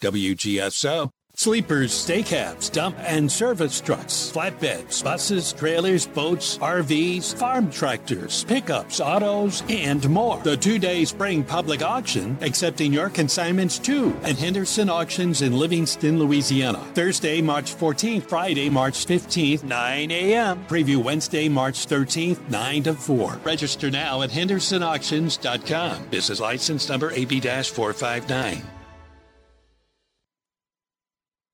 WGSO. Sleepers, stay cabs, dump and service trucks, flatbeds, buses, trailers, boats, RVs, farm tractors, pickups, autos, and more. The two day spring public auction accepting your consignments too at Henderson Auctions in Livingston, Louisiana. Thursday, March 14th, Friday, March 15th, 9 a.m. Preview Wednesday, March 13th, 9 to 4. Register now at hendersonauctions.com. Business license number AB 459.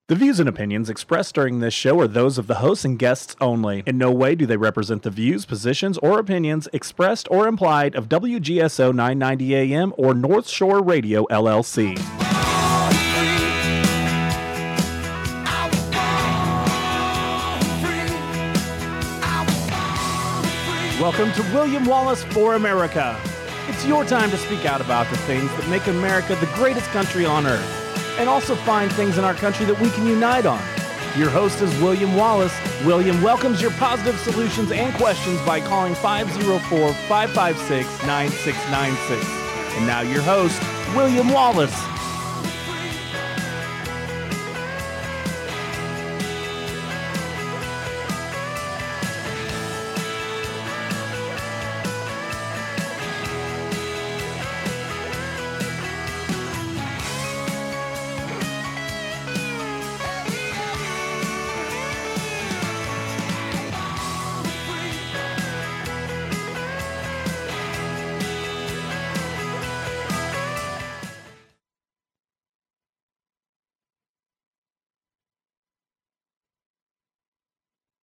The views and opinions expressed during this show are those of the hosts and guests only. In no way do they represent the views, positions, or opinions expressed or implied of WGSO 990 AM or North Shore Radio LLC. Welcome to William Wallis for America. It's your time to speak out about the things that make America the greatest country on earth and also find things in our country that we can unite on. Your host is William Wallis. William welcomes your positive solutions and questions by calling 504 556 9696. And now, your host, William Wallis.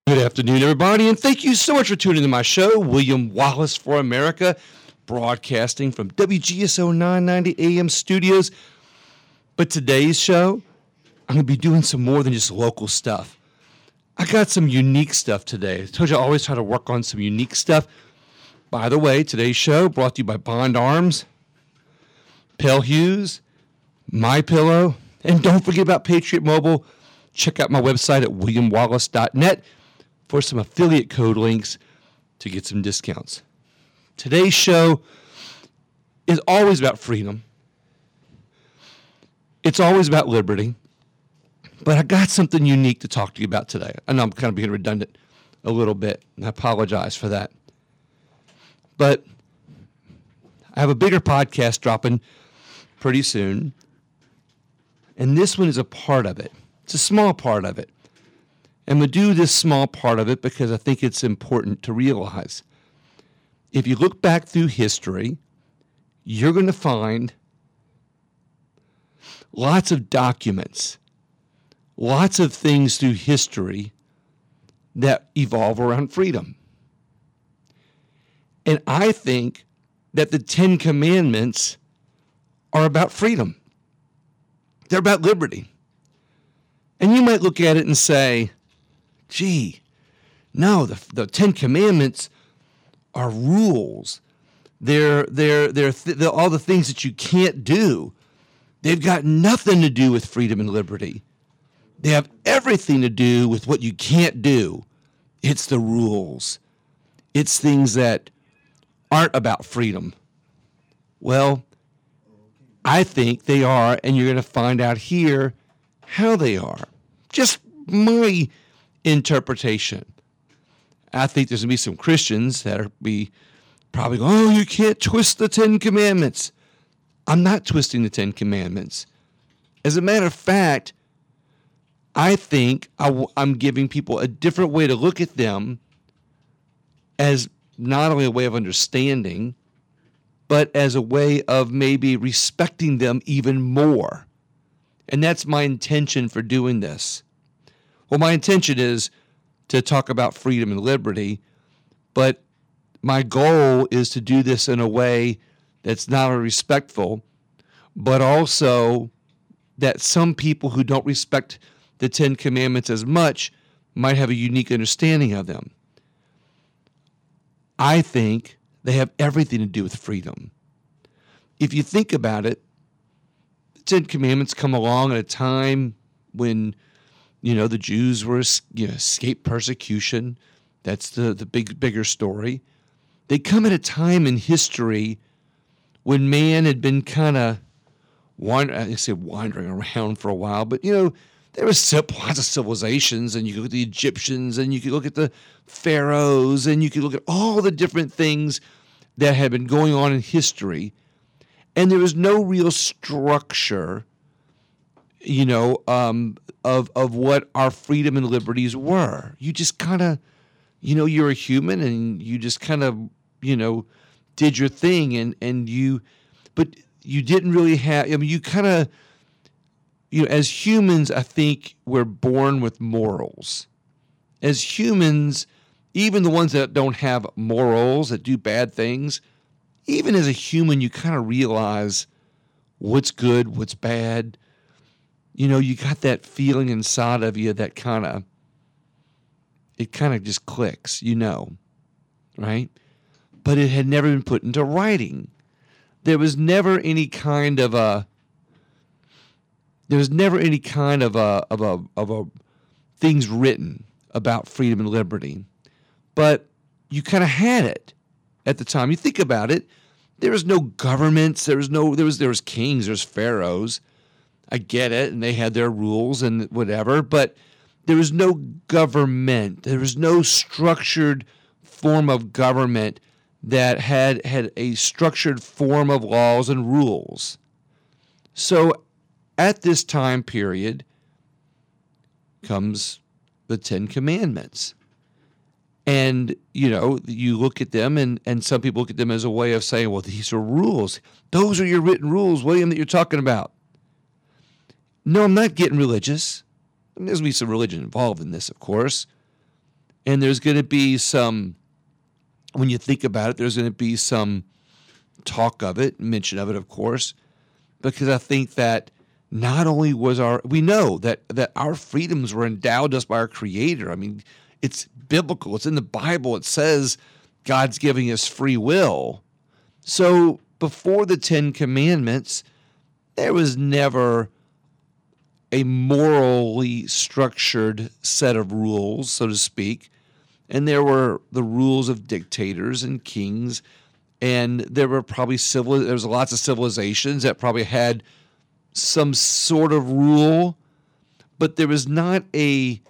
Good afternoon, everybody, and thank you so much for tuning in to my show, William Wallis for America, broadcasting from WGSO 990 AM studios. But today's show, I'm going to be doing some more than just local stuff. I got some unique stuff today. I told you I always try to work on some unique stuff. By the way, today's show brought to you by Bond Arms, Pale Hughes, My Pillow, and don't forget about Patriot Mobile. Check out my website at williamwallace.net for some affiliate code links to get some discounts. Today's show is always about freedom. It's always about liberty. But I got something unique to talk to you about today. I know I'm kind of being redundant a little bit, and I apologize for that. But I have a bigger podcast dropping pretty soon. And this one is a part of it. It's a small part of it. And we do this small part of it because I think it's important to realize. If you look back through history, you're going to find lots of documents, lots of things through history that evolve around freedom. And I think that the Ten Commandments are about freedom, they're about liberty. And you might look at it and say, gee, no, the, the Ten Commandments are rules. They're, they're, they're, th- they're all the things that you can't do. They've got nothing to do with freedom and liberty. They have everything to do with what you can't do. It's the rules, it's things that aren't about freedom. Well, I think they are, and you're going to find out here how they are. Just my interpretation. I think there's going to be some Christians that are be probably going, oh, you can't twist the Ten Commandments. I'm not twisting the Ten Commandments. As a matter of fact, I think i w- I'm giving people a different way to look at them as not only a way of understanding, but as a way of maybe respecting them even more. And that's my intention for doing this. Well, my intention is to talk about freedom and liberty, but my goal is to do this in a way that's not only respectful, but also that some people who don't respect the Ten Commandments as much might have a unique understanding of them. I think they have everything to do with freedom. If you think about it, the Ten Commandments come along at a time when, you know, the Jews were you know, escaped persecution. That's the, the big bigger story. They come at a time in history when man had been kind of wander, I say wandering around for a while, but you know, there was lots of civilizations, and you could look at the Egyptians, and you could look at the pharaohs, and you could look at all the different things that had been going on in history, and there was no real structure, you know, um, of of what our freedom and liberties were. You just kind of, you know, you're a human, and you just kind of, you know, did your thing, and and you, but you didn't really have. I mean, you kind of you know, as humans, I think we're born with morals. As humans, even the ones that don't have morals, that do bad things, even as a human, you kind of realize what's good, what's bad. You know, you got that feeling inside of you that kind of, it kind of just clicks, you know, right? But it had never been put into writing. There was never any kind of a, there was never any kind of a of a of a things written about freedom and liberty, but you kind of had it at the time. You think about it. There was no governments. There was no. There was there was kings. There's pharaohs. I get it, and they had their rules and whatever, but there was no government. There was no structured form of government that had had a structured form of laws and rules. So at this time period comes the Ten Commandments. And, you know, you look at them, and, and some people look at them as a way of saying, well, these are rules. Those are your written rules, William, that you're talking about. No, I'm not getting religious. There's going to be some religion involved in this, of course. And there's going to be some, when you think about it, there's going to be some talk of it, mention of it, of course, because I think that not only was our we know that that our freedoms were endowed us by our creator i mean it's biblical it's in the bible it says god's giving us free will so before the 10 commandments there was never a morally structured set of rules so to speak and there were the rules of dictators and kings and there were probably civil there was lots of civilizations that probably had some sort of rule, but there was not a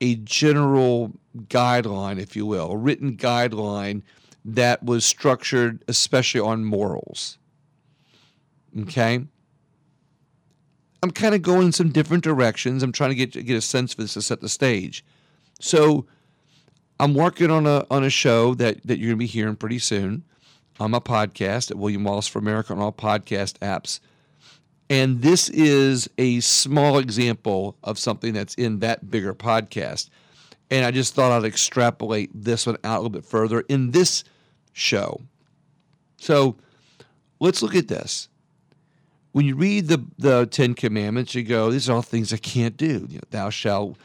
a general guideline, if you will, a written guideline that was structured especially on morals. Okay? I'm kind of going some different directions. I'm trying to get get a sense for this to set the stage. So I'm working on a on a show that, that you're gonna be hearing pretty soon on my podcast at William Wallis for America on all podcast apps. And this is a small example of something that's in that bigger podcast. And I just thought I'd extrapolate this one out a little bit further in this show. So let's look at this. When you read the, the Ten Commandments, you go, these are all things I can't do. You know, thou shalt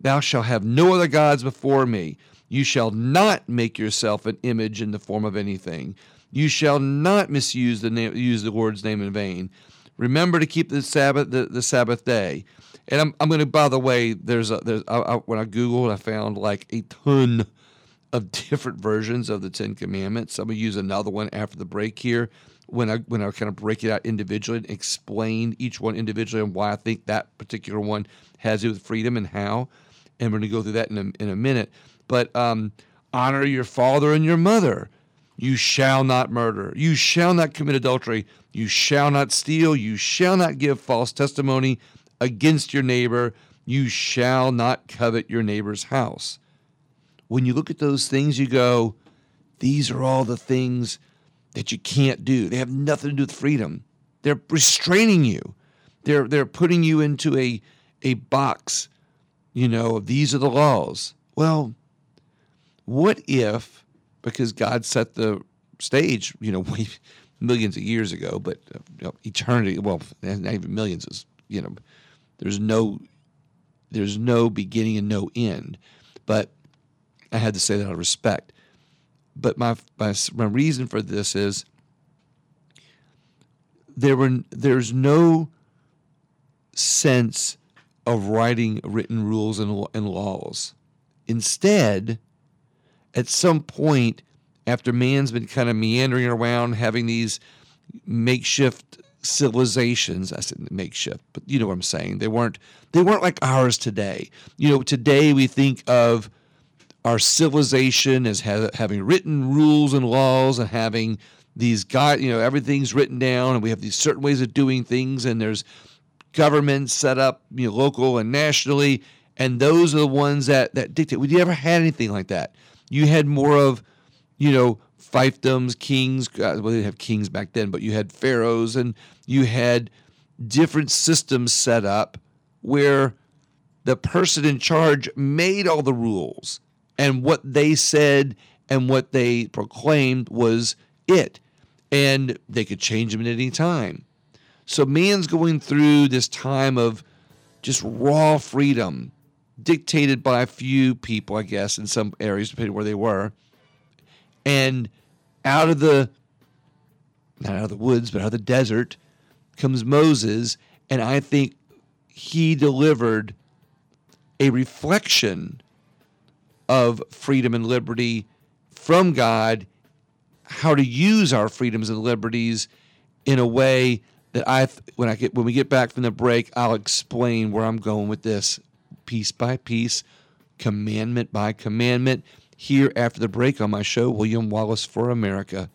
thou shalt have no other gods before me. You shall not make yourself an image in the form of anything. You shall not misuse the name, use the Lord's name in vain. Remember to keep the Sabbath the, the Sabbath day. And I'm, I'm going to. By the way, there's a, there's I, I, when I googled, I found like a ton of different versions of the Ten Commandments. I'm to use another one after the break here when I when I kind of break it out individually and explain each one individually and why I think that particular one has to do with freedom and how. And we're to go through that in a, in a minute. But um, honor your father and your mother. You shall not murder. You shall not commit adultery. You shall not steal. You shall not give false testimony against your neighbor. You shall not covet your neighbor's house. When you look at those things, you go, these are all the things that you can't do. They have nothing to do with freedom. They're restraining you. They're they're putting you into a a box, you know, these are the laws. Well, what if because God set the stage, you know, millions of years ago, but uh, you know, eternity. Well, not even millions is, you know, there's no, there's no beginning and no end. But I had to say that out of respect. But my my, my reason for this is there were there's no sense of writing written rules and, and laws. Instead, at some point, after man's been kind of meandering around, having these makeshift civilizations. I said makeshift, but you know what I'm saying. They weren't they weren't like ours today. You know, today we think of our civilization as ha- having written rules and laws and having these guide, you know, everything's written down and we have these certain ways of doing things and there's governments set up, you know, local and nationally, and those are the ones that that dictate. We never had anything like that. You had more of, you know, fiefdoms, kings. Uh, well, they didn't have kings back then, but you had pharaohs and you had different systems set up where the person in charge made all the rules and what they said and what they proclaimed was it. And they could change them at any time. So man's going through this time of just raw freedom dictated by a few people i guess in some areas depending where they were. And out of the not out of the woods but out of the desert comes moses and i think he delivered a reflection of freedom and liberty from God, how to use our freedoms and liberties in a way that I when I get when we get back from the break, I'll explain where I'm going with this piece by piece, commandment by commandment here after the break on my show William Wallis for America.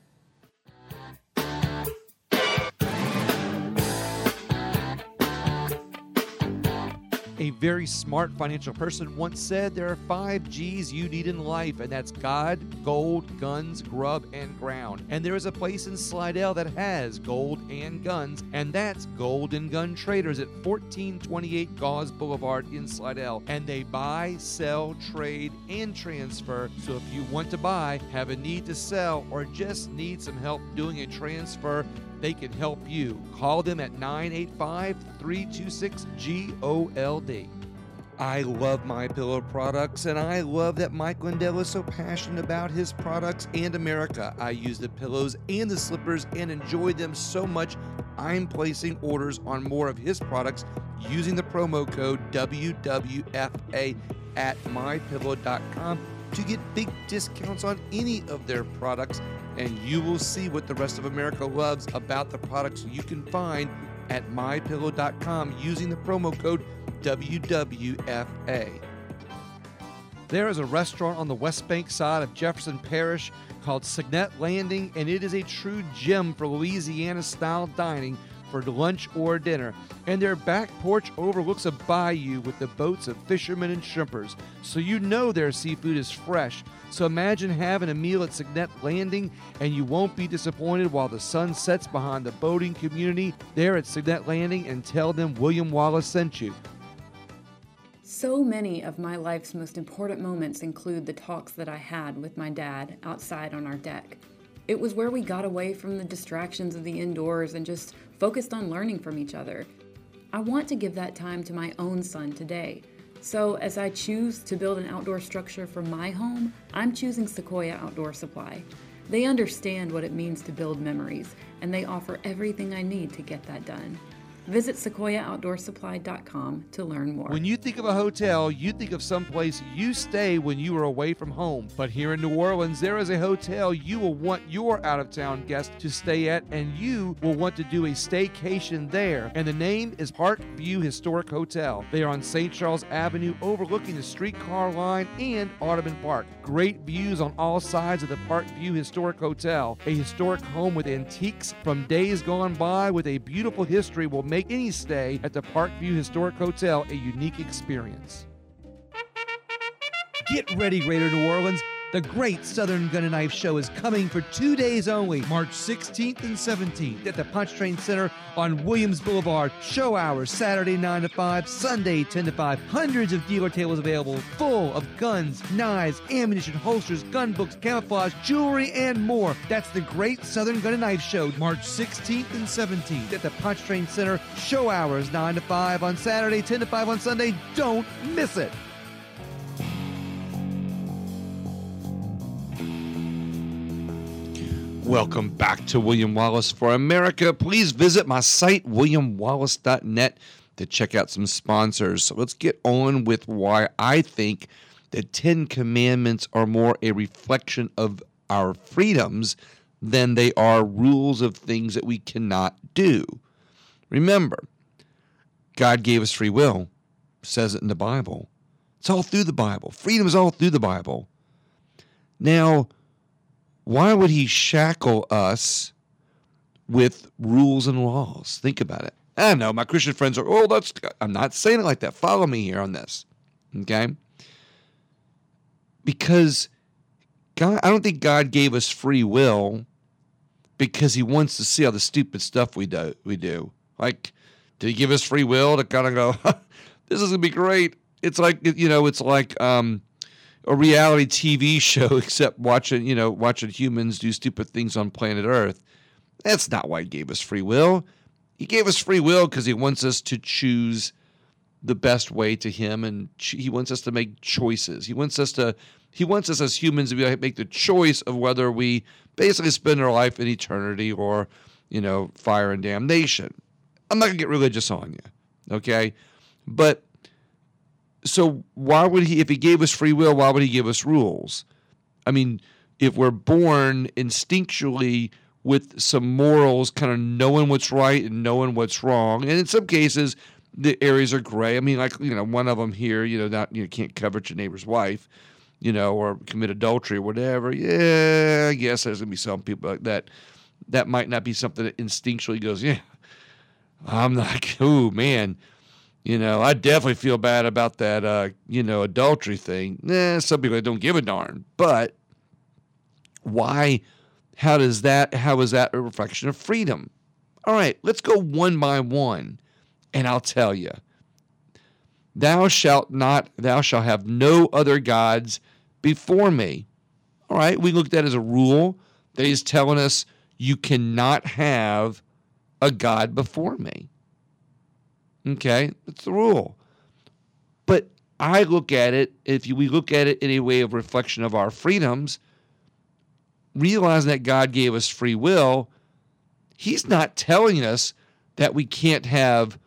A very smart financial person once said there are five G's you need in life, and that's God, gold, guns, grub, and ground. And there is a place in Slidell that has gold and guns, and that's Gold and Gun Traders at 1428 Gause Boulevard in Slidell. And they buy, sell, trade, and transfer. So if you want to buy, have a need to sell, or just need some help doing a transfer, they can help you. Call them at 985 326 GOLD. I love my pillow products and I love that Mike Lindell is so passionate about his products and America. I use the pillows and the slippers and enjoy them so much. I'm placing orders on more of his products using the promo code WWFA at mypillow.com to get big discounts on any of their products and you will see what the rest of America loves about the products you can find at mypillow.com using the promo code WWFA. There is a restaurant on the West Bank side of Jefferson Parish called Signet Landing, and it is a true gem for Louisiana style dining for lunch or dinner. And their back porch overlooks a bayou with the boats of fishermen and shrimpers, so you know their seafood is fresh. So imagine having a meal at Signet Landing and you won't be disappointed while the sun sets behind the boating community there at Signet Landing and tell them William Wallis sent you. So many of my life's most important moments include the talks that I had with my dad outside on our deck. It was where we got away from the distractions of the indoors and just focused on learning from each other. I want to give that time to my own son today. So, as I choose to build an outdoor structure for my home, I'm choosing Sequoia Outdoor Supply. They understand what it means to build memories, and they offer everything I need to get that done. Visit sequoiaoutdoorsupply.com to learn more. When you think of a hotel, you think of some place you stay when you are away from home. But here in New Orleans, there is a hotel you will want your out of town guest to stay at, and you will want to do a staycation there. And the name is Park View Historic Hotel. They are on St. Charles Avenue, overlooking the streetcar line and Audubon Park. Great views on all sides of the Park View Historic Hotel. A historic home with antiques from days gone by with a beautiful history will make any stay at the Parkview Historic Hotel a unique experience. Get ready, Greater New Orleans. The Great Southern Gun and Knife Show is coming for two days only, March 16th and 17th at the Pontchartrain Center on Williams Boulevard. Show hours Saturday 9 to 5, Sunday 10 to 5. Hundreds of dealer tables available, full of guns, knives, ammunition, holsters, gun books, camouflage, jewelry, and more. That's the Great Southern Gun and Knife Show, March 16th and 17th at the Pontchartrain Center. Show hours 9 to 5 on Saturday, 10 to 5 on Sunday. Don't miss it. Welcome back to William Wallis for America. Please visit my site, williamwallace.net, to check out some sponsors. So let's get on with why I think the Ten Commandments are more a reflection of our freedoms than they are rules of things that we cannot do. Remember, God gave us free will, says it in the Bible. It's all through the Bible. Freedom is all through the Bible. Now, why would he shackle us with rules and laws? Think about it. I know my Christian friends are, oh, that's, I'm not saying it like that. Follow me here on this. Okay? Because God, I don't think God gave us free will because he wants to see all the stupid stuff we do. We do. Like, did he give us free will to kind of go, this is going to be great? It's like, you know, it's like, um, a reality TV show except watching, you know, watching humans do stupid things on planet Earth. That's not why he gave us free will. He gave us free will because he wants us to choose the best way to him and he wants us to make choices. He wants us to he wants us as humans to be make the choice of whether we basically spend our life in eternity or, you know, fire and damnation. I'm not going to get religious on you. Okay? But so why would he if he gave us free will, why would he give us rules? I mean, if we're born instinctually with some morals, kind of knowing what's right and knowing what's wrong. And in some cases, the areas are gray. I mean, like you know, one of them here, you know, not you can't covet your neighbor's wife, you know, or commit adultery or whatever. Yeah, I guess there's gonna be some people like that. That might not be something that instinctually goes, yeah. I'm like, oh man, you know, I definitely feel bad about that, uh, you know, adultery thing. Nah, some people don't give a darn, but why? How does that? How is that a reflection of freedom? All right, let's go one by one, and I'll tell you. Thou shalt not, thou shalt have no other gods before me. All right, we looked at that as a rule that he's telling us you cannot have a God before me. Okay, that's the rule. But I look at it, if we look at it in a way of reflection of our freedoms, realizing that God gave us free will, He's not telling us that we can't have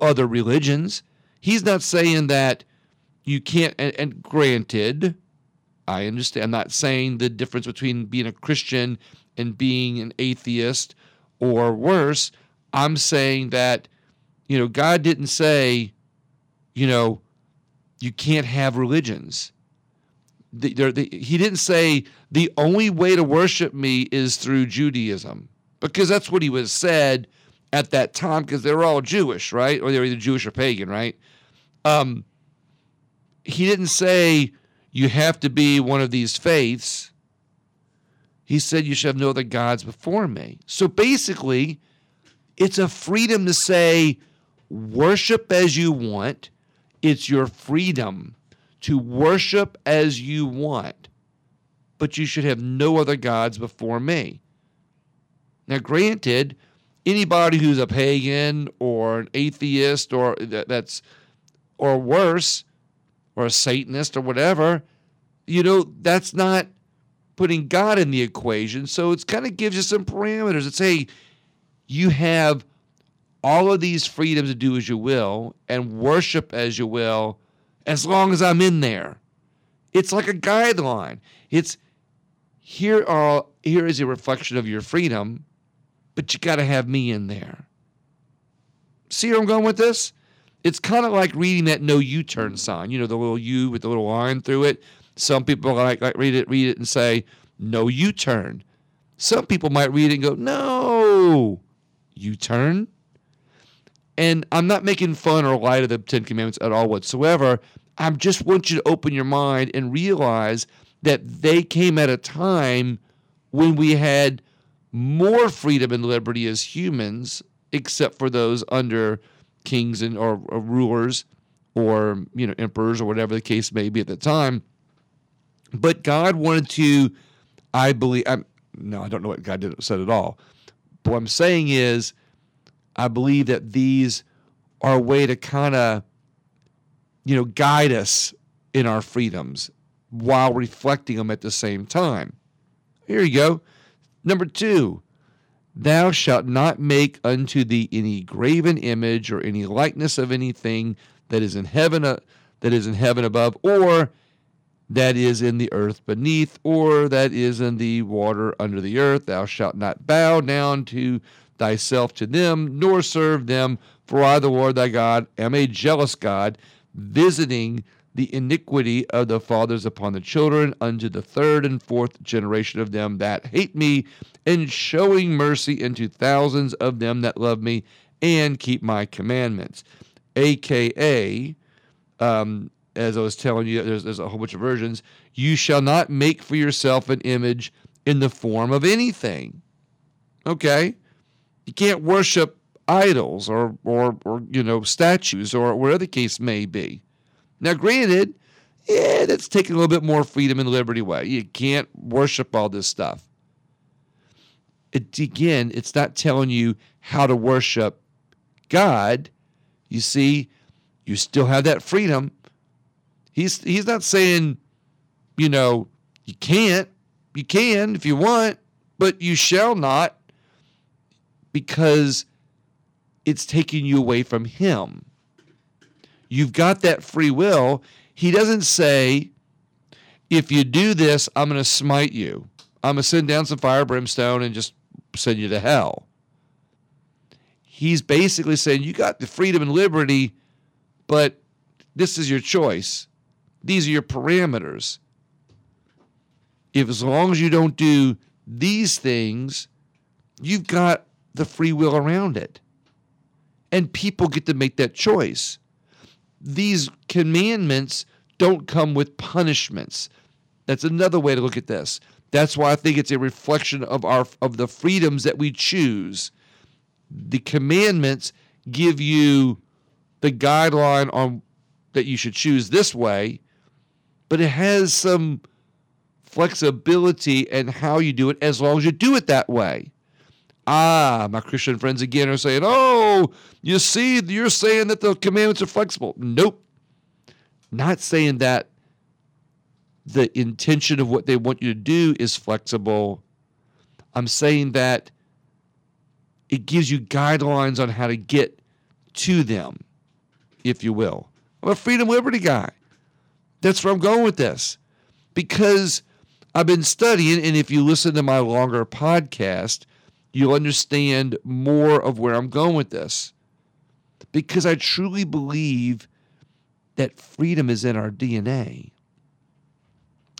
other religions. He's not saying that you can't, and, and granted, I understand. I'm not saying the difference between being a Christian and being an atheist or worse. I'm saying that, you know, God didn't say, you know, you can't have religions the, the, he didn't say the only way to worship me is through Judaism because that's what he was said at that time because they were all Jewish, right? Or they were either Jewish or pagan, right? Um, he didn't say you have to be one of these faiths. He said you should have no other gods before me. So basically, it's a freedom to say worship as you want. It's your freedom to worship as you want, but you should have no other gods before me. Now, granted, anybody who's a pagan or an atheist or that's or worse, or a Satanist or whatever, you know, that's not putting God in the equation. So it kind of gives you some parameters. It's hey, you have all of these freedoms to do as you will and worship as you will as long as I'm in there. It's like a guideline. It's here are here is a reflection of your freedom, but you got to have me in there. See where I'm going with this? It's kind of like reading that no U-turn sign. You know, the little U with the little line through it. Some people like, like read it, read it, and say no U-turn. Some people might read it and go no U-turn. And I'm not making fun or light of the Ten Commandments at all whatsoever. I just want you to open your mind and realize that they came at a time when we had more freedom and liberty as humans, except for those under kings and or, or rulers or you know emperors or whatever the case may be at the time. But God wanted to, I believe. I'm, no, I don't know what God did said at all. But what I'm saying is, I believe that these are a way to kind of, you know, guide us in our freedoms while reflecting them at the same time. Here you go. Number two, thou shalt not make unto thee any graven image or any likeness of anything that is in heaven, uh, that is in heaven above, or that is in the earth beneath, or that is in the water under the earth. Thou shalt not bow down to thyself to them, nor serve them, for I, the Lord thy God, am a jealous God, visiting the iniquity of the fathers upon the children unto the third and fourth generation of them that hate me, and showing mercy unto thousands of them that love me and keep my commandments. AKA, um, as I was telling you, there's, there's a whole bunch of versions. You shall not make for yourself an image in the form of anything. Okay? You can't worship idols or, or, or you know, statues or whatever the case may be. Now, granted, yeah, that's taking a little bit more freedom and liberty away. You can't worship all this stuff. It, again, it's not telling you how to worship God. You see, you still have that freedom. He's he's not saying, you know, you can't. You can if you want, but you shall not because it's taking you away from him. You've got that free will. He doesn't say, if you do this, I'm going to smite you. I'm going to send down some fire brimstone and just send you to hell. He's basically saying, you got the freedom and liberty, but this is your choice. These are your parameters. If as long as you don't do these things, you've got the free will around it. And people get to make that choice these commandments don't come with punishments. That's another way to look at this. That's why I think it's a reflection of our of the freedoms that we choose. The commandments give you the guideline on that you should choose this way, but it has some flexibility in how you do it as long as you do it that way. Ah, my Christian friends again are saying, oh, you see, you're saying that the commandments are flexible. Nope. Not saying that the intention of what they want you to do is flexible. I'm saying that it gives you guidelines on how to get to them, if you will. I'm a freedom liberty guy. That's where I'm going with this. Because I've been studying, and if you listen to my longer podcast, you'll understand more of where I'm going with this. Because I truly believe that freedom is in our DNA.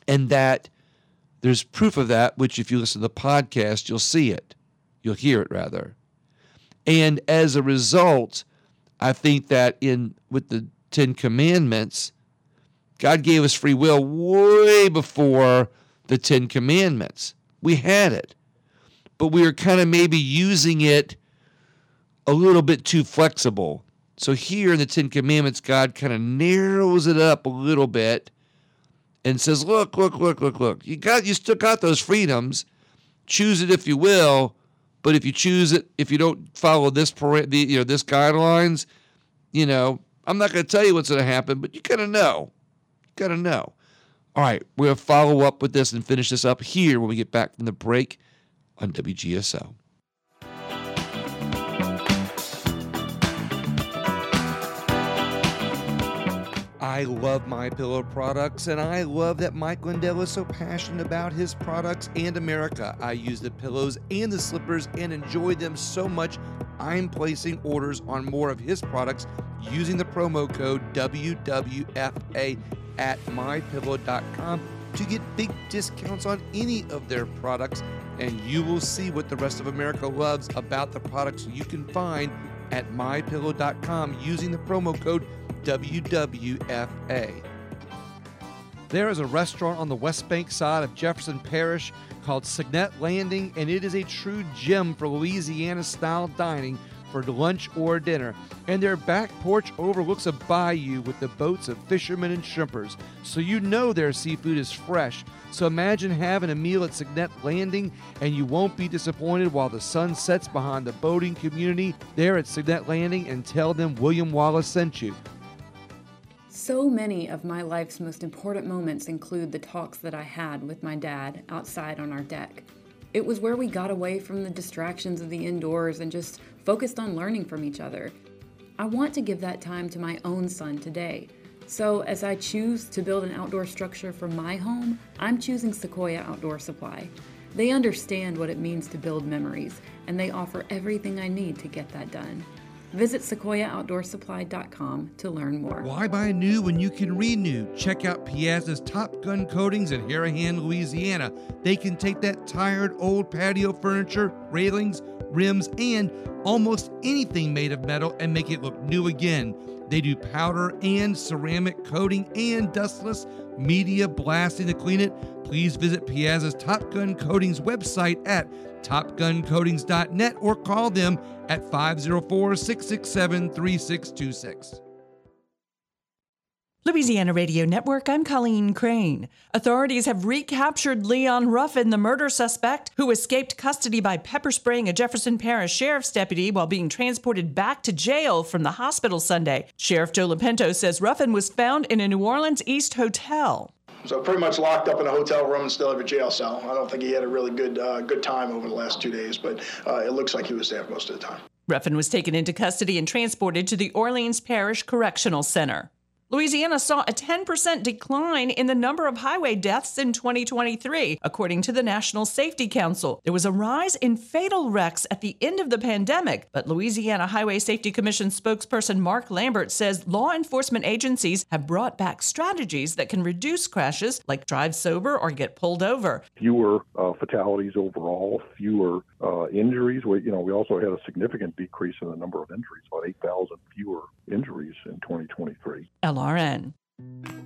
And that there's proof of that, which if you listen to the podcast, you'll see it. You'll hear it rather. And as a result, I think that in with the Ten Commandments, God gave us free will way before the Ten Commandments. We had it but we were kind of maybe using it a little bit too flexible. So here in the Ten Commandments, God kind of narrows it up a little bit and says, "Look, look, look, look, look. You got, you still got those freedoms. Choose it if you will, but if you choose it, if you don't follow this, you know, this guidelines, you know, I'm not going to tell you what's going to happen, but you kind of know. You got to know. All right, we're to follow up with this and finish this up here when we get back from the break on WGSO. I love my pillow products and I love that Mike Lindell is so passionate about his products and America. I use the pillows and the slippers and enjoy them so much. I'm placing orders on more of his products using the promo code WWFA at mypillow.com to get big discounts on any of their products and you will see what the rest of America loves about the products you can find at mypillow.com using the promo code WWFA. There is a restaurant on the West Bank side of Jefferson Parish called Signet Landing, and it is a true gem for Louisiana style dining for lunch or dinner, and their back porch overlooks a bayou with the boats of fishermen and shrimpers, so you know their seafood is fresh. So imagine having a meal at Signet Landing, and you won't be disappointed while the sun sets behind the boating community there at Signet Landing, and tell them William Wallis sent you. So many of my life's most important moments include the talks that I had with my dad outside on our deck. It was where we got away from the distractions of the indoors and just focused on learning from each other. I want to give that time to my own son today. So, as I choose to build an outdoor structure for my home, I'm choosing Sequoia Outdoor Supply. They understand what it means to build memories, and they offer everything I need to get that done. Visit sequoiaoutdoorsupply.com to learn more. Why buy new when you can renew? Check out Piazza's Top Gun Coatings in Harahan, Louisiana. They can take that tired old patio furniture, railings, rims, and almost anything made of metal and make it look new again. They do powder and ceramic coating and dustless media blasting to clean it. Please visit Piazza's Top Gun Coatings website at topguncoatings.net or call them at 504 667 3626. Louisiana Radio Network, I'm Colleen Crane. Authorities have recaptured Leon Ruffin, the murder suspect who escaped custody by pepper spraying a Jefferson Parish sheriff's deputy while being transported back to jail from the hospital Sunday. Sheriff Joe Lopinto says Ruffin was found in a New Orleans East hotel. So pretty much locked up in a hotel room and still have a jail cell. I don't think he had a really good uh, good time over the last two days, but uh, it looks like he was there most of the time. Ruffin was taken into custody and transported to the Orleans Parish Correctional Center. Louisiana saw a 10% decline in the number of highway deaths in 2023, according to the National Safety Council. There was a rise in fatal wrecks at the end of the pandemic, but Louisiana Highway Safety Commission spokesperson Mark Lambert says law enforcement agencies have brought back strategies that can reduce crashes, like drive sober or get pulled over. Fewer uh, fatalities overall, fewer uh, injuries. We, you know, we also had a significant decrease in the number of injuries, about 8,000 fewer injuries in 2023. LRN.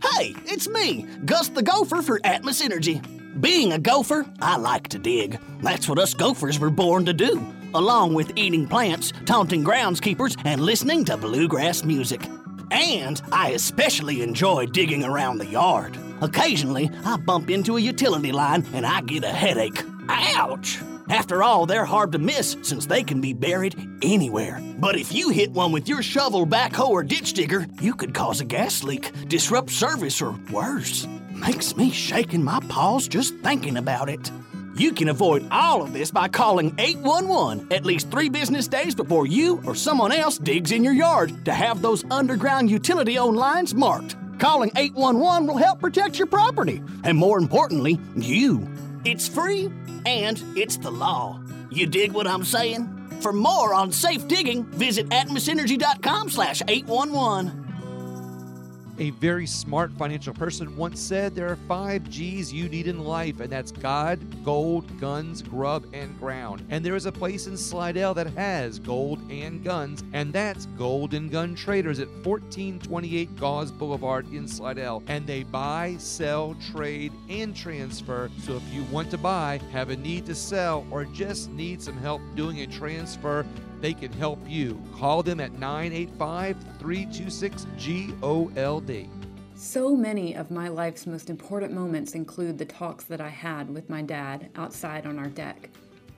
Hey, it's me, Gus the Gopher for Atmos Energy. Being a gopher, I like to dig. That's what us gophers were born to do, along with eating plants, taunting groundskeepers, and listening to bluegrass music. And I especially enjoy digging around the yard. Occasionally, I bump into a utility line and I get a headache. Ouch! After all, they're hard to miss since they can be buried anywhere. But if you hit one with your shovel, backhoe, or ditch digger, you could cause a gas leak, disrupt service, or worse. Makes me shaking my paws just thinking about it. You can avoid all of this by calling 811 at least three business days before you or someone else digs in your yard to have those underground utility owned lines marked. Calling 811 will help protect your property, and more importantly, you. It's free and it's the law. You dig what I'm saying? For more on safe digging, visit atmosenergy.com slash 811. A very smart financial person once said there are five G's you need in life, and that's God, gold, guns, grub, and ground. And there is a place in Slidell that has gold and guns, and that's Golden Gun Traders at 1428 Gause Boulevard in Slidell. And they buy, sell, trade, and transfer. So if you want to buy, have a need to sell, or just need some help doing a transfer, they can help you. Call them at 985 326 GOLD. So many of my life's most important moments include the talks that I had with my dad outside on our deck.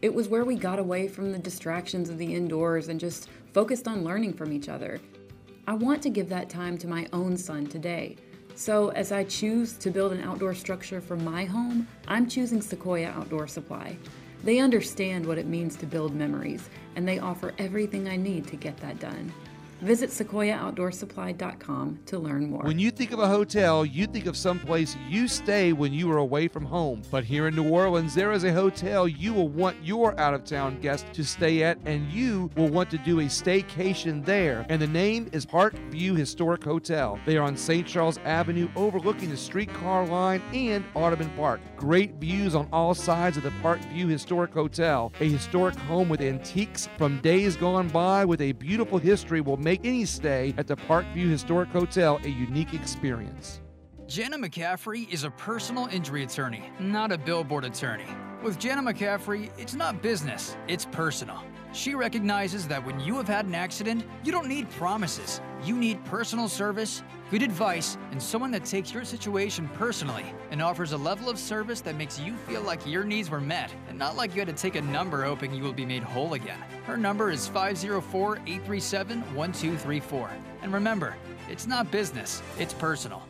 It was where we got away from the distractions of the indoors and just focused on learning from each other. I want to give that time to my own son today. So, as I choose to build an outdoor structure for my home, I'm choosing Sequoia Outdoor Supply. They understand what it means to build memories, and they offer everything I need to get that done. Visit sequoiaoutdoorsupply.com to learn more. When you think of a hotel, you think of some place you stay when you are away from home. But here in New Orleans, there is a hotel you will want your out of town guest to stay at, and you will want to do a staycation there. And the name is Park View Historic Hotel. They are on St. Charles Avenue, overlooking the streetcar line and Audubon Park. Great views on all sides of the Park View Historic Hotel. A historic home with antiques from days gone by with a beautiful history will make any stay at the Parkview Historic Hotel a unique experience. Jenna McCaffrey is a personal injury attorney, not a billboard attorney. With Jenna McCaffrey, it's not business, it's personal. She recognizes that when you have had an accident, you don't need promises. You need personal service, good advice, and someone that takes your situation personally and offers a level of service that makes you feel like your needs were met and not like you had to take a number hoping you will be made whole again. Her number is 504 837 1234. And remember, it's not business, it's personal.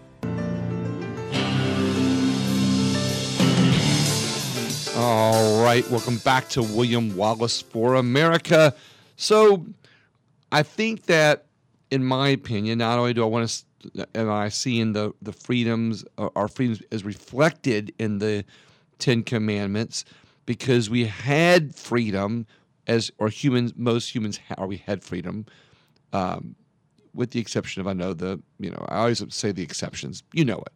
All right, welcome back to William Wallis for America. So, I think that, in my opinion, not only do I want to, am I seeing the the freedoms, uh, our freedoms, as reflected in the Ten Commandments, because we had freedom as or humans most humans or we had freedom um, with the exception of I know the you know I always say the exceptions you know it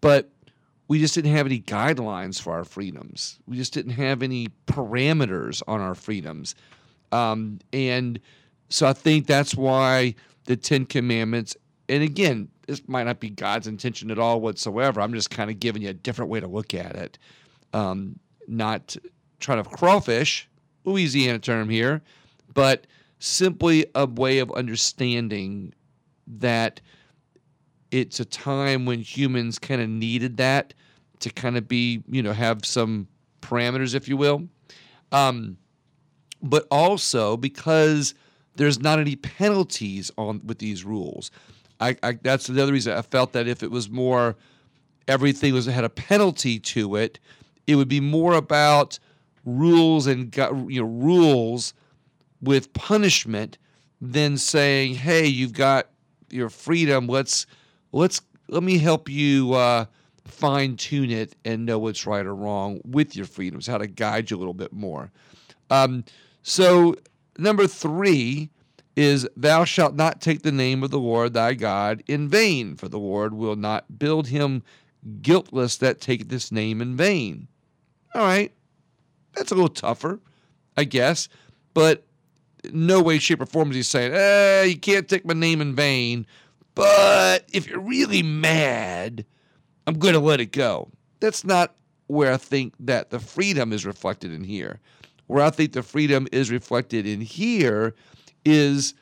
but we just didn't have any guidelines for our freedoms. We just didn't have any parameters on our freedoms. Um, and so I think that's why the Ten Commandments and again this might not be God's intention at all whatsoever. I'm just kind of giving you a different way to look at it. Um, not trying to crawfish Louisiana term here, but simply a way of understanding that it's a time when humans kind of needed that to kind of be, you know, have some parameters, if you will. Um, but also because there's not any penalties on with these rules. I, I that's the other reason I felt that if it was more everything was had a penalty to it, it would be more about rules and you know rules with punishment than saying, "Hey, you've got your freedom. Let's let's let me help you uh, fine tune it and know what's right or wrong with your freedoms. How to guide you a little bit more." Um, so number three is thou shalt not take the name of the Lord thy God in vain, for the Lord will not build him guiltless that taketh this name in vain. All right, that's a little tougher, I guess. But no way, shape, or form is he saying, eh, you can't take my name in vain. But if you're really mad, I'm going to let it go. That's not where I think that the freedom is reflected in here. Where I think the freedom is reflected in here is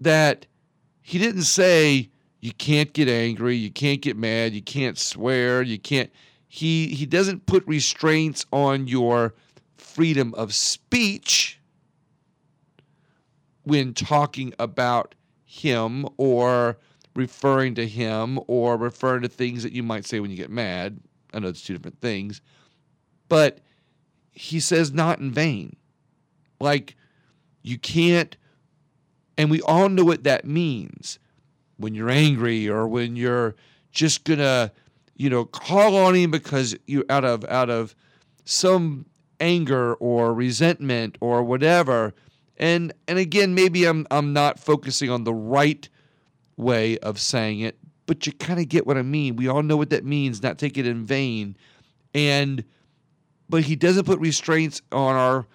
that he didn't say you can't get angry, you can't get mad, you can't swear, you can't. He he doesn't put restraints on your freedom of speech when talking about him or referring to him or referring to things that you might say when you get mad. I know it's two different things. But he says not in vain. Like you can't and we all know what that means when you're angry or when you're just gonna you know call on him because you out of out of some anger or resentment or whatever. And and again, maybe I'm I'm not focusing on the right way of saying it, but you kind of get what I mean. We all know what that means, not take it in vain. And but he doesn't put restraints on our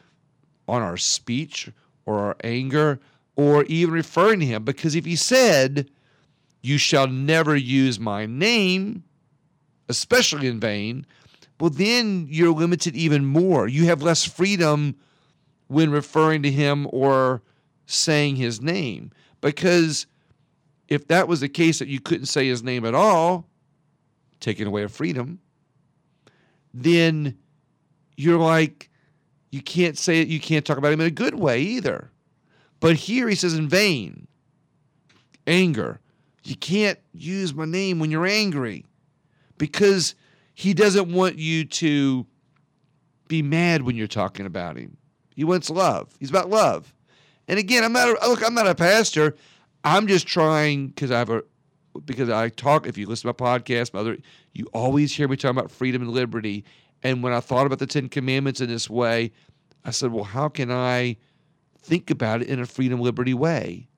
on our speech or our anger or even referring to him because if he said you shall never use my name especially in vain well, then you're limited even more. You have less freedom when referring to him or saying his name. Because if that was the case that you couldn't say his name at all, taking away a freedom, then you're like, you can't say it, you can't talk about him in a good way either. But here he says in vain, anger. You can't use my name when you're angry because he doesn't want you to be mad when you're talking about him. He wants love. He's about love. And again, I'm not a, look. I'm not a pastor. I'm just trying because I have a because I talk. If you listen to my podcast, my other, you always hear me talking about freedom and liberty. And when I thought about the Ten Commandments in this way, I said, well, how can I think about it in a freedom liberty way?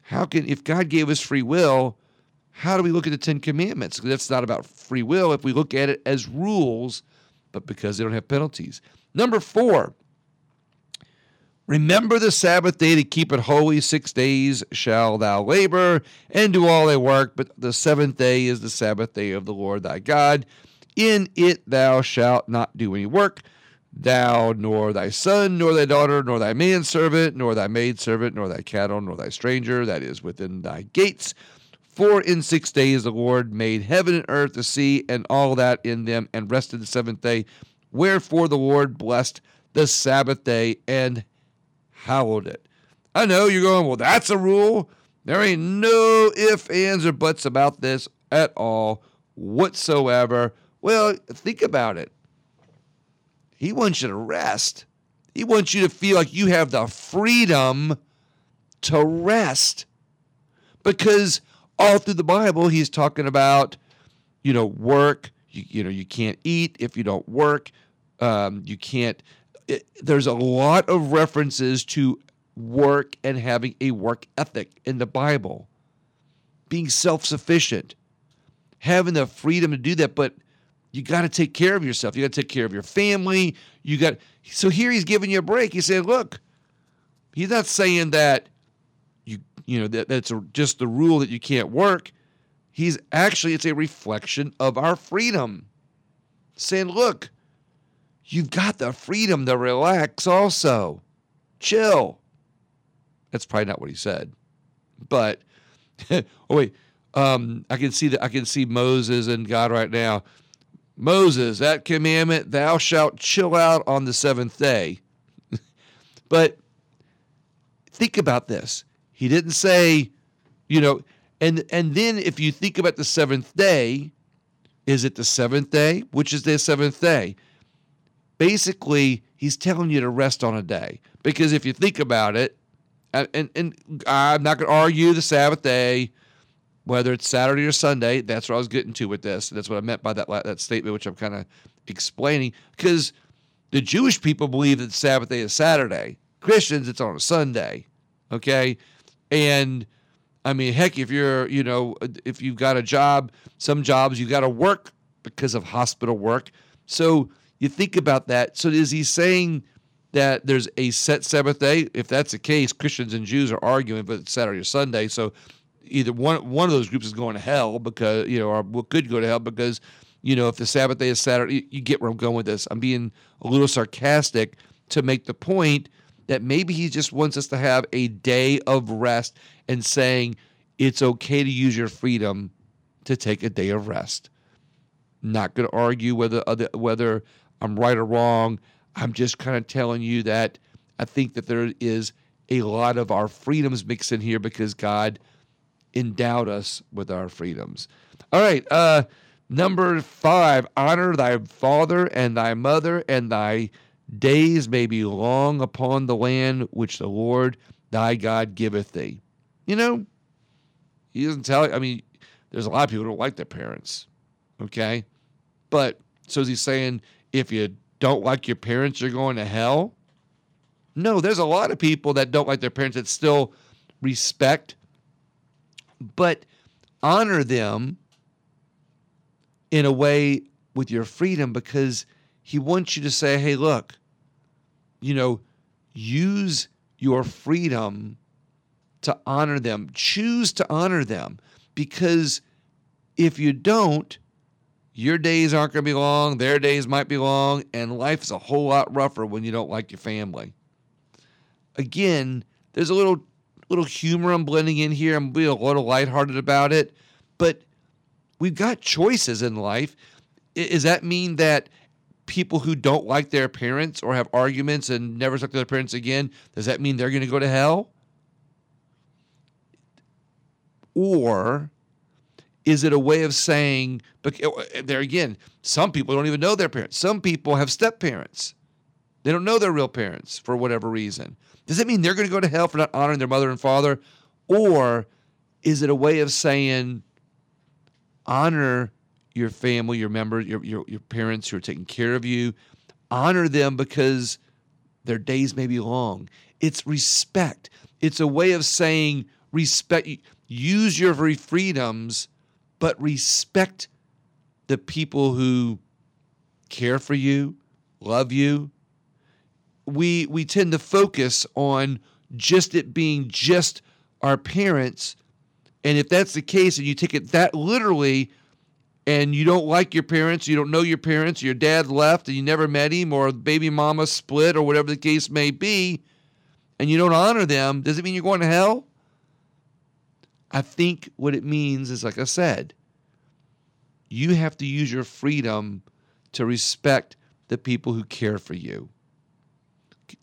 How can if God gave us free will, how do we look at the Ten Commandments? Because that's not about free will if we look at it as rules, but because they don't have penalties. Number four, remember the Sabbath day to keep it holy. Six days shall thou labor and do all thy work, but the seventh day is the Sabbath day of the Lord thy God. In it thou shalt not do any work, thou, nor thy son, nor thy daughter, nor thy manservant, nor thy maidservant, nor thy cattle, nor thy stranger that is within thy gates for in six days the Lord made heaven and earth, the sea, and all that in them, and rested the seventh day. Wherefore the Lord blessed the Sabbath day and hallowed it. I know you're going, well, that's a rule. There ain't no ifs, ands, or buts about this at all whatsoever. Well, think about it. He wants you to rest. He wants you to feel like you have the freedom to rest. Because all through the Bible, he's talking about, you know, work. You, you know, you can't eat if you don't work. Um, you can't. It, there's a lot of references to work and having a work ethic in the Bible, being self sufficient, having the freedom to do that. But you got to take care of yourself. You got to take care of your family. You got. So here he's giving you a break. He's saying, look, he's not saying that you you know that that's a, just the rule that you can't work. He's actually it's a reflection of our freedom. Saying, look, you've got the freedom to relax also. Chill. That's probably not what he said. But oh wait, um, I can see that I can see Moses and God right now. Moses, that commandment, thou shalt chill out on the seventh day. but think about this. He didn't say, you know, and and then if you think about the seventh day, is it the seventh day? Which is the seventh day? Basically, he's telling you to rest on a day. Because if you think about it, and, and, I'm not going to argue the Sabbath day, whether it's Saturday or Sunday. That's what I was getting to with this. That's what I meant by that that statement, which I'm kind of explaining. Because the Jewish people believe that Sabbath day is Saturday. Christians, it's on a Sunday. Okay, and I mean, heck, if you're, you know, if you've got a job, some jobs you got to work because of hospital work. So you think about that. So is he saying that there's a set Sabbath day? If that's the case, Christians and Jews are arguing, but it's Saturday or Sunday. So either one one of those groups is going to hell because you know, or could go to hell because you know if the Sabbath day is Saturday. You get where I'm going with this. I'm being a little sarcastic to make the point that maybe he just wants us to have a day of rest and saying it's okay to use your freedom to take a day of rest. Not going to argue whether whether I'm right or wrong. I'm just kind of telling you that I think that there is a lot of our freedoms mixed in here because God endowed us with our freedoms. All right, uh, number five: honor thy father and thy mother, and thy days may be long upon the land which the Lord thy God giveth thee. You know, he doesn't tell. I mean, there's a lot of people who don't like their parents. Okay, but so is he saying if you don't like your parents, you're going to hell? No, there's a lot of people that don't like their parents that still respect, but honor them in a way with your freedom because he wants you to say, hey, look, you know, use your freedom to honor them. Choose to honor them because if you don't, your days aren't going to be long, their days might be long, and life is a whole lot rougher when you don't like your family. Again, there's a little little humor I'm blending in here. I'm being a little lighthearted about it, but we've got choices in life. Does that mean that people who don't like their parents or have arguments and never talk to their parents again, does that mean they're going to go to hell? Or is it a way of saying, but eh, eh, there again, some people don't even know their parents. Some people have step parents. They don't know their real parents for whatever reason. Does that mean they're going to go to hell for not honoring their mother and father? Or is it a way of saying, honor your family, your members, your, your, your parents who are taking care of you. Honor them because their days may be long. It's respect. It's a way of saying respect. Use your freedoms, but respect the people who care for you, love you. We we tend to focus on just it being just our parents. And if that's the case and you take it that literally, and you don't like your parents, you don't know your parents, your dad left and you never met him, or baby mama split, or whatever the case may be, and you don't honor them, does it mean you're going to hell? I think what it means is, like I said, you have to use your freedom to respect the people who care for you.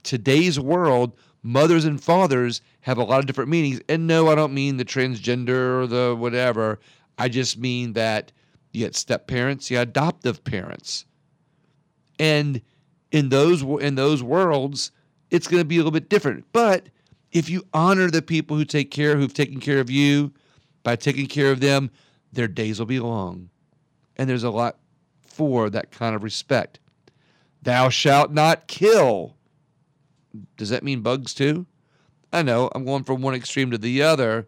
Today's world, mothers and fathers have a lot of different meanings. And no, I don't mean the transgender or the whatever. I just mean that you had step parents, you had adoptive parents. And in those in those worlds, it's going to be a little bit different. But if you honor the people who take care, who've taken care of you, by taking care of them, their days will be long. And there's a lot for that kind of respect. Thou shalt not kill. Does that mean bugs too? I know I'm going from one extreme to the other.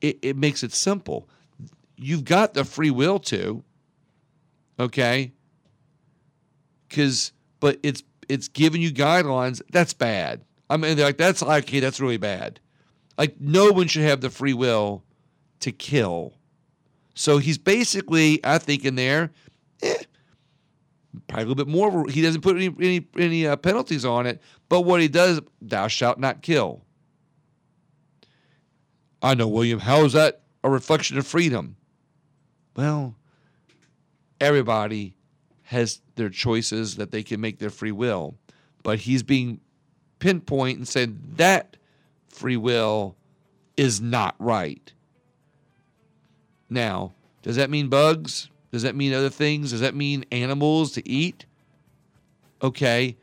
It, it makes it simple. You've got the free will to, okay? Because, but it's it's giving you guidelines. That's bad. I mean, they're like that's okay. That's really bad. Like no one should have the free will to kill. So he's basically, I think, in there, eh, probably a little bit more. He doesn't put any any, any uh, penalties on it, but what he does, thou shalt not kill. I know, William. How is that a reflection of freedom? Well, everybody has their choices that they can make their free will, but he's being pinpoint and said that free will is not right. Now, does that mean bugs? Does that mean other things? Does that mean animals to eat? Okay.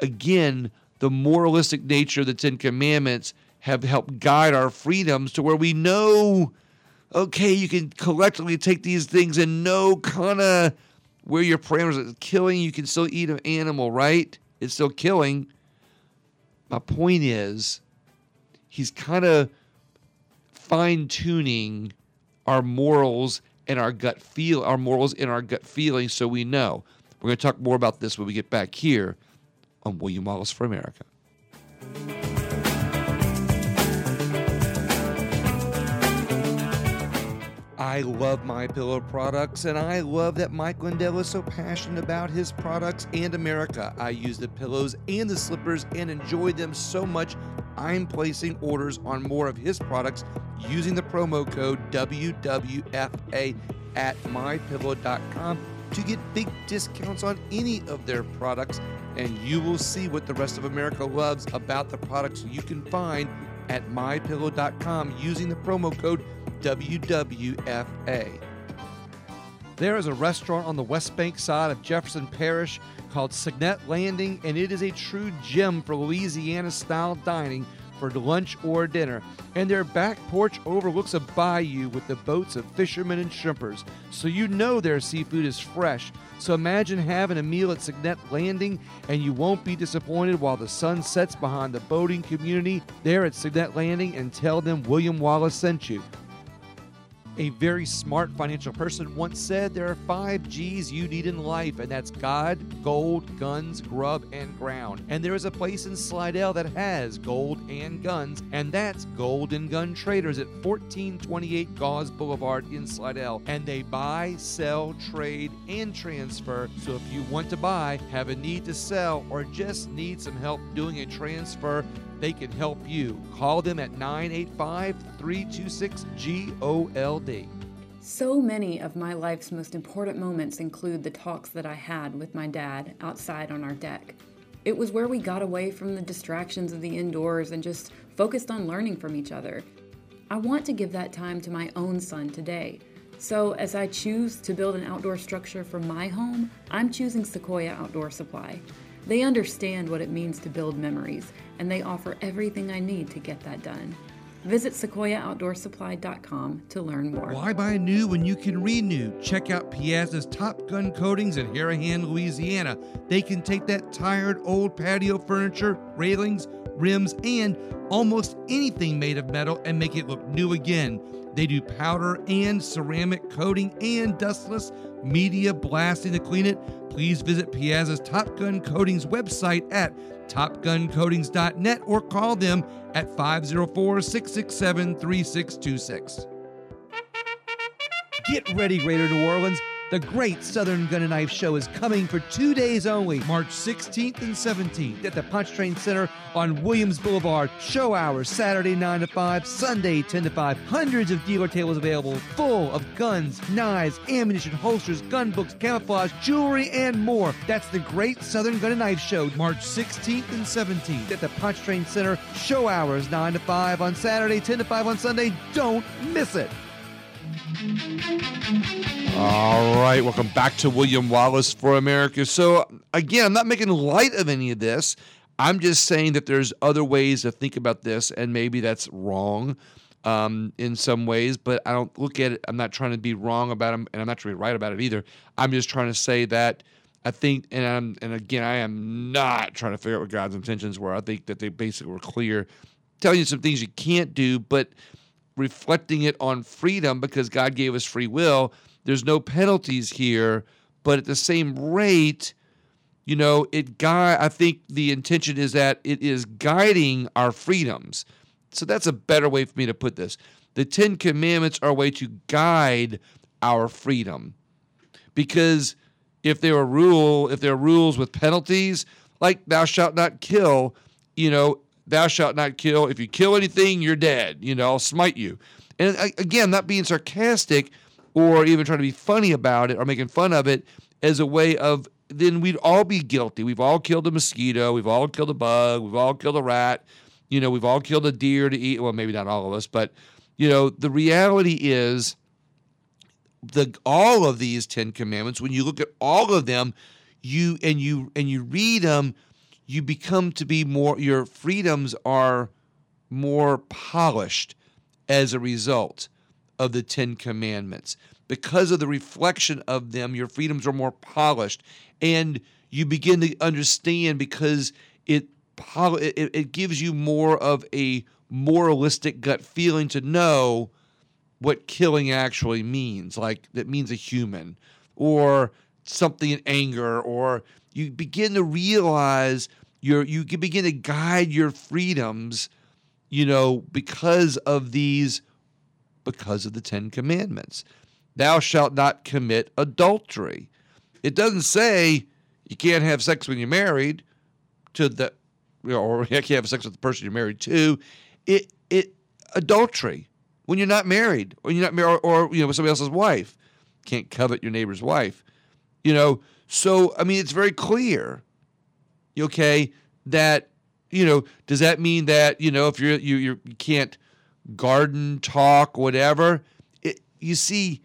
Again, the moralistic nature of the Ten Commandments have helped guide our freedoms to where we know, okay, you can collectively take these things and know kind of where your parameters are. Killing, you can still eat an animal, right? It's still killing. My point is, he's kind of fine tuning our morals and our gut feel our morals and our gut feelings so we know. We're going to talk more about this when we get back here on William Wallis for America. I love my pillow products and I love that Mike Lindell is so passionate about his products and America. I use the pillows and the slippers and enjoy them so much. I'm placing orders on more of his products using the promo code WWFA at mypillow.com to get big discounts on any of their products and you will see what the rest of America loves about the products you can find at mypillow.com using the promo code WWFA. There is a restaurant on the West Bank side of Jefferson Parish called Signet Landing, and it is a true gem for Louisiana style dining for lunch or dinner. And their back porch overlooks a bayou with the boats of fishermen and shrimpers, so you know their seafood is fresh. So imagine having a meal at Signet Landing, and you won't be disappointed while the sun sets behind the boating community there at Signet Landing and tell them William Wallis sent you. A very smart financial person once said there are five G's you need in life, and that's God, gold, guns, grub, and ground. And there is a place in Slidell that has gold and guns, and that's Gold and Gun Traders at 1428 Gause Boulevard in Slidell. And they buy, sell, trade, and transfer. So if you want to buy, have a need to sell, or just need some help doing a transfer, they can help you. Call them at 985 326 GOLD. So many of my life's most important moments include the talks that I had with my dad outside on our deck. It was where we got away from the distractions of the indoors and just focused on learning from each other. I want to give that time to my own son today. So, as I choose to build an outdoor structure for my home, I'm choosing Sequoia Outdoor Supply. They understand what it means to build memories, and they offer everything I need to get that done. Visit sequoiaoutdoorsupply.com to learn more. Why buy new when you can renew? Check out Piazza's Top Gun Coatings in Harahan, Louisiana. They can take that tired old patio furniture, railings, rims, and almost anything made of metal and make it look new again. They do powder and ceramic coating and dustless media blasting to clean it. Please visit Piazza's Top Gun Coatings website at topguncoatings.net or call them at 504 667 3626. Get ready, Greater New Orleans. The Great Southern Gun and Knife Show is coming for two days only, March 16th and 17th. at the Pontchartrain Center on Williams Boulevard. Show hours Saturday 9 to 5, Sunday 10 to 5. Hundreds of dealer tables available, full of guns, knives, ammunition, holsters, gun books, camouflage, jewelry, and more. That's the Great Southern Gun and Knife Show March 16th and 17th. at the Pontchartrain Center. Show hours 9 to 5 on Saturday, 10 to 5 on Sunday. Don't miss it. All right, welcome back to William Wallis for America. So, again, I'm not making light of any of this. I'm just saying that there's other ways to think about this, and maybe that's wrong. um, in some ways, but I don't look at it. I'm not trying to be wrong about them, and I'm not trying to be right about it either. I'm just trying to say that I think, and I'm, and again, I am not trying to figure out what God's intentions were. I think that they basically were clear, telling you some things you can't do, but reflecting it on freedom because God gave us free will. There's no penalties here, but at the same rate, you know, it guy. I think the intention is that it is guiding our freedoms. So that's a better way for me to put this. The Ten Commandments are a way to guide our freedom. Because if there are rule, if there are rules with penalties, like thou shalt not kill, you know, thou shalt not kill. If you kill anything, you're dead. You know, I'll smite you. And again, not being sarcastic or even trying to be funny about it or making fun of it as a way of then we'd all be guilty. We've all killed a mosquito. We've all killed a bug. We've all killed a rat. You know, we've all killed a deer to eat. Well, maybe not all of us, but you know, the reality is the all of these 10 commandments when you look at all of them, you and you and you read them, you become to be more your freedoms are more polished as a result of the 10 commandments. Because of the reflection of them, your freedoms are more polished and you begin to understand because it, it gives you more of a moralistic gut feeling to know what killing actually means. Like that means a human or something in anger, or you begin to realize your you can begin to guide your freedoms, you know, because of these, because of the Ten Commandments. Thou shalt not commit adultery. It doesn't say you can't have sex when you're married to the or you can't have sex with the person you're married to. It it adultery when you're not married or you're not married or, or you know with somebody else's wife. Can't covet your neighbor's wife. You know, so I mean it's very clear. Okay, that you know, does that mean that you know if you're you you're, you can't garden, talk, whatever? It, you see,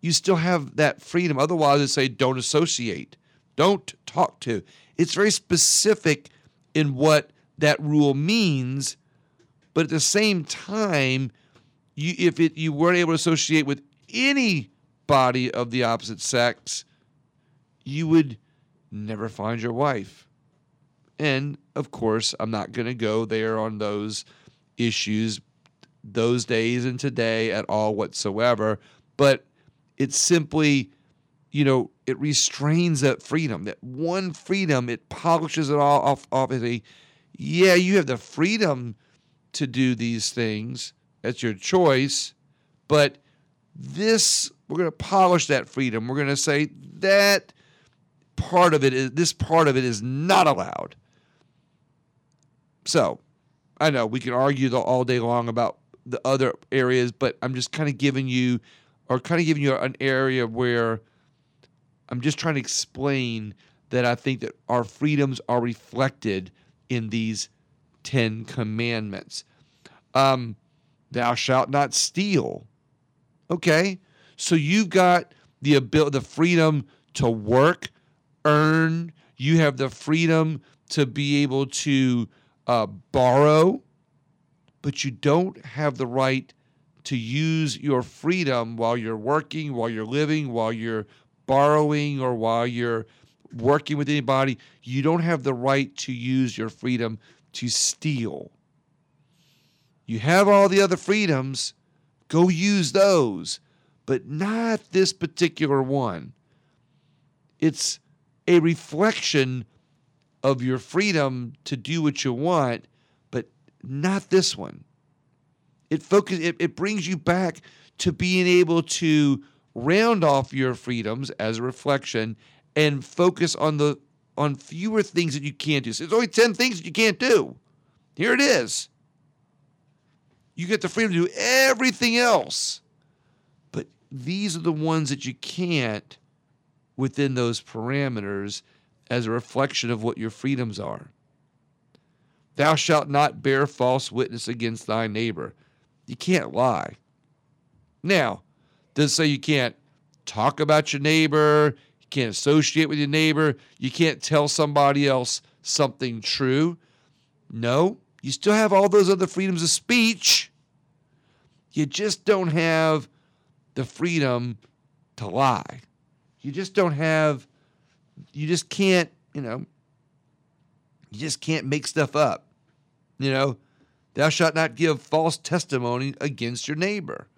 you still have that freedom. Otherwise, it say don't associate, don't talk to. It's very specific in what that rule means, but at the same time, you if it you weren't able to associate with any body of the opposite sex, you would never find your wife. And of course, I'm not going to go there on those issues those days and today at all whatsoever, but it's simply you know, it restrains that freedom. That one freedom, it polishes it all off, off as a, yeah, you have the freedom to do these things. That's your choice. But this, we're going to polish that freedom. We're going to say that part of it is, this part of it is not allowed. So, I know we can argue all day long about the other areas, but I'm just kind of giving you, or kind of giving you an area where I'm just trying to explain that I think that our freedoms are reflected in these 10 commandments. Um, thou shalt not steal. Okay? So you've got the ability, the freedom to work, earn, you have the freedom to be able to uh, borrow, but you don't have the right to use your freedom while you're working, while you're living, while you're borrowing or while you're working with anybody, you don't have the right to use your freedom to steal. You have all the other freedoms, go use those, but not this particular one. It's a reflection of your freedom to do what you want, but not this one. It focus it, it brings you back to being able to round off your freedoms as a reflection and focus on the on fewer things that you can't do. So there's only 10 things that you can't do. Here it is. You get the freedom to do everything else. But these are the ones that you can't within those parameters as a reflection of what your freedoms are. Thou shalt not bear false witness against thy neighbor. You can't lie. Now, doesn't say you can't talk about your neighbor, you can't associate with your neighbor, you can't tell somebody else something true. No, you still have all those other freedoms of speech, You just don't have the freedom to lie. You just don't have, you just can't, you know, you just can't make stuff up. You know, thou shalt not give false testimony against your neighbor.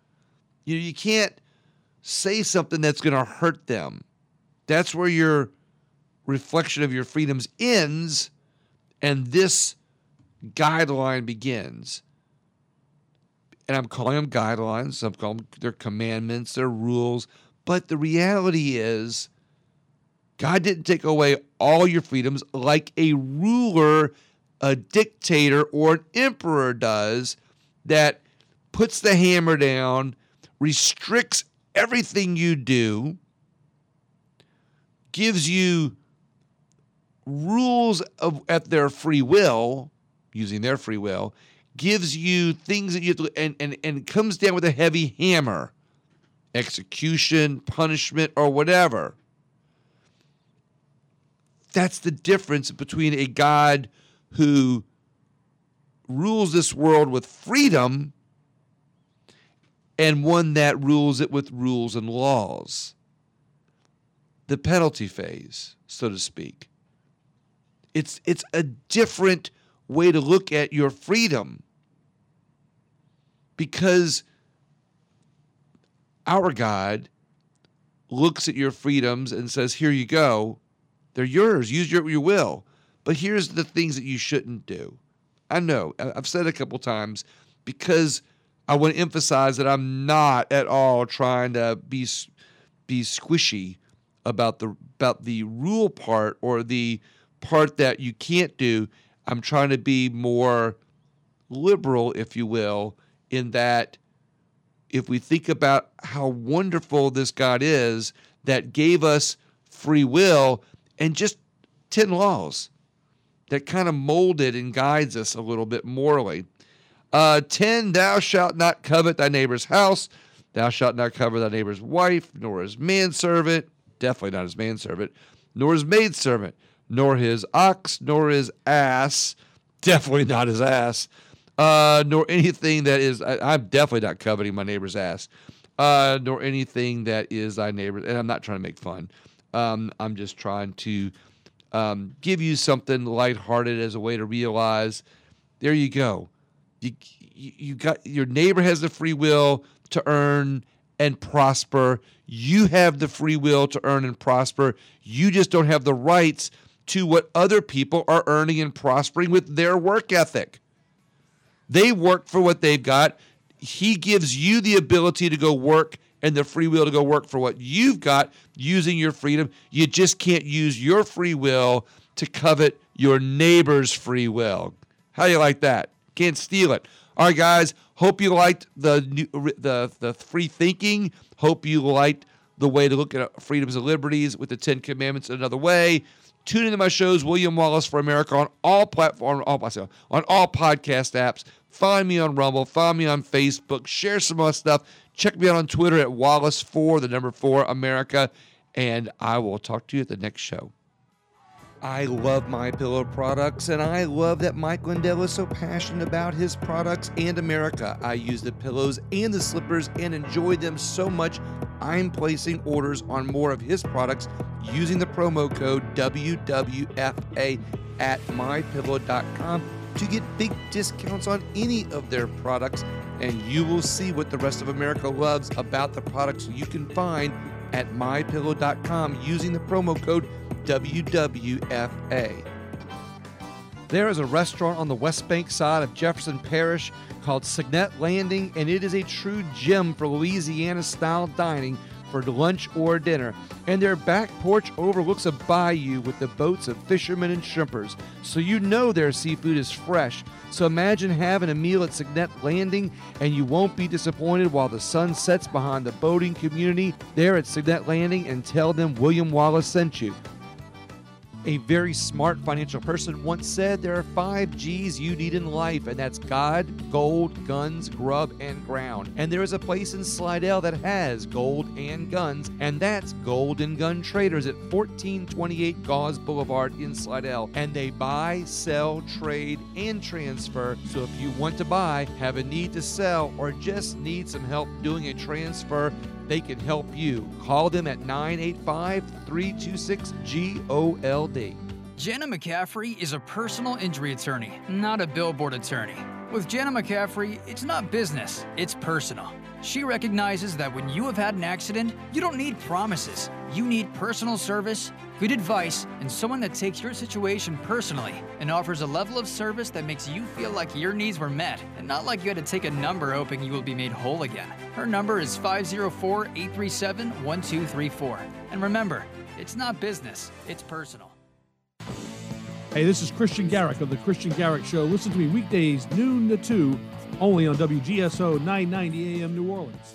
You know, you can't say something that's going to hurt them. That's where your reflection of your freedoms ends and this guideline begins. And I'm calling them guidelines, I'm calling them their commandments, their rules. But the reality is, God didn't take away all your freedoms like a ruler, a dictator, or an emperor does that puts the hammer down, restricts everything you do, gives you rules of, at their free will, using their free will, gives you things that you have to, and, and, and comes down with a heavy hammer execution, punishment, or whatever. That's the difference between a God who rules this world with freedom and one that rules it with rules and laws. The penalty phase, so to speak. It's, it's a different way to look at your freedom because our God looks at your freedoms and says, Here you go. They're yours. Use your, your will. But here's the things that you shouldn't do. I know, I've said it a couple times because I want to emphasize that I'm not at all trying to be be squishy about the about the rule part or the part that you can't do. I'm trying to be more liberal, if you will, in that if we think about how wonderful this God is that gave us free will and just 10 laws that kind of molded and guides us a little bit morally. Uh, 10, thou shalt not covet thy neighbor's house. Thou shalt not covet thy neighbor's wife, nor his manservant, definitely not his manservant, nor his maidservant, nor his ox, nor his ass, definitely not his ass, uh, nor anything that is, I, am definitely not coveting my neighbor's ass, uh, nor anything that is thy neighbor. And I'm not trying to make fun. Um, I'm just trying to um, give you something lighthearted as a way to realize there you go. You, you, you got your neighbor has the free will to earn and prosper. You have the free will to earn and prosper. You just don't have the rights to what other people are earning and prospering with their work ethic. They work for what they've got. He gives you the ability to go work and the free will to go work for what you've got using your freedom. You just can't use your free will to covet your neighbor's free will. How do you like that? Can't steal it. All right, guys. Hope you liked the the the free thinking. Hope you liked the way to look at freedoms and liberties with the Ten Commandments another way. Tune into my shows, William Wallis for America, on all platforms, all, on all podcast apps. Find me on Rumble. Find me on Facebook. Share some more stuff. Check me out on Twitter at Wallis4, the number 4 America. And I will talk to you at the next show. I love my pillow products, and I love that Mike Lindell is so passionate about his products and America. I use the pillows and the slippers and enjoy them so much. I'm placing orders on more of his products using the promo code WWFA at mypillow.com to get big discounts on any of their products, and you will see what the rest of America loves about the products you can find at mypillow.com using the promo code WWFA. There is a restaurant on the West Bank side of Jefferson Parish called Signet Landing, and it is a true gem for Louisiana style dining for lunch or dinner, and their back porch overlooks a bayou with the boats of fishermen and shrimpers, so you know their seafood is fresh. So imagine having a meal at Signet Landing, and you won't be disappointed while the sun sets behind the boating community there at Signet Landing and tell them William Wallis sent you. A very smart financial person once said there are five G's you need in life, and that's God, gold, guns, grub, and ground. And there is a place in Slidell that has gold and guns, and that's Gold and Gun Traders at 1428 Gause Boulevard in Slidell. And they buy, sell, trade, and transfer. So if you want to buy, have a need to sell, or just need some help doing a transfer, they can help you. Call them at 985 326 GOLD. Jenna McCaffrey is a personal injury attorney, not a billboard attorney. With Jenna McCaffrey, it's not business, it's personal. She recognizes that when you have had an accident, you don't need promises. You need personal service, good advice, and someone that takes your situation personally and offers a level of service that makes you feel like your needs were met and not like you had to take a number hoping you will be made whole again. Her number is 504 837 1234. And remember, it's not business, it's personal. Hey, this is Christian Garrick of The Christian Garrick Show. Listen to me weekdays, noon to 2, only on WGSO 990 AM New Orleans.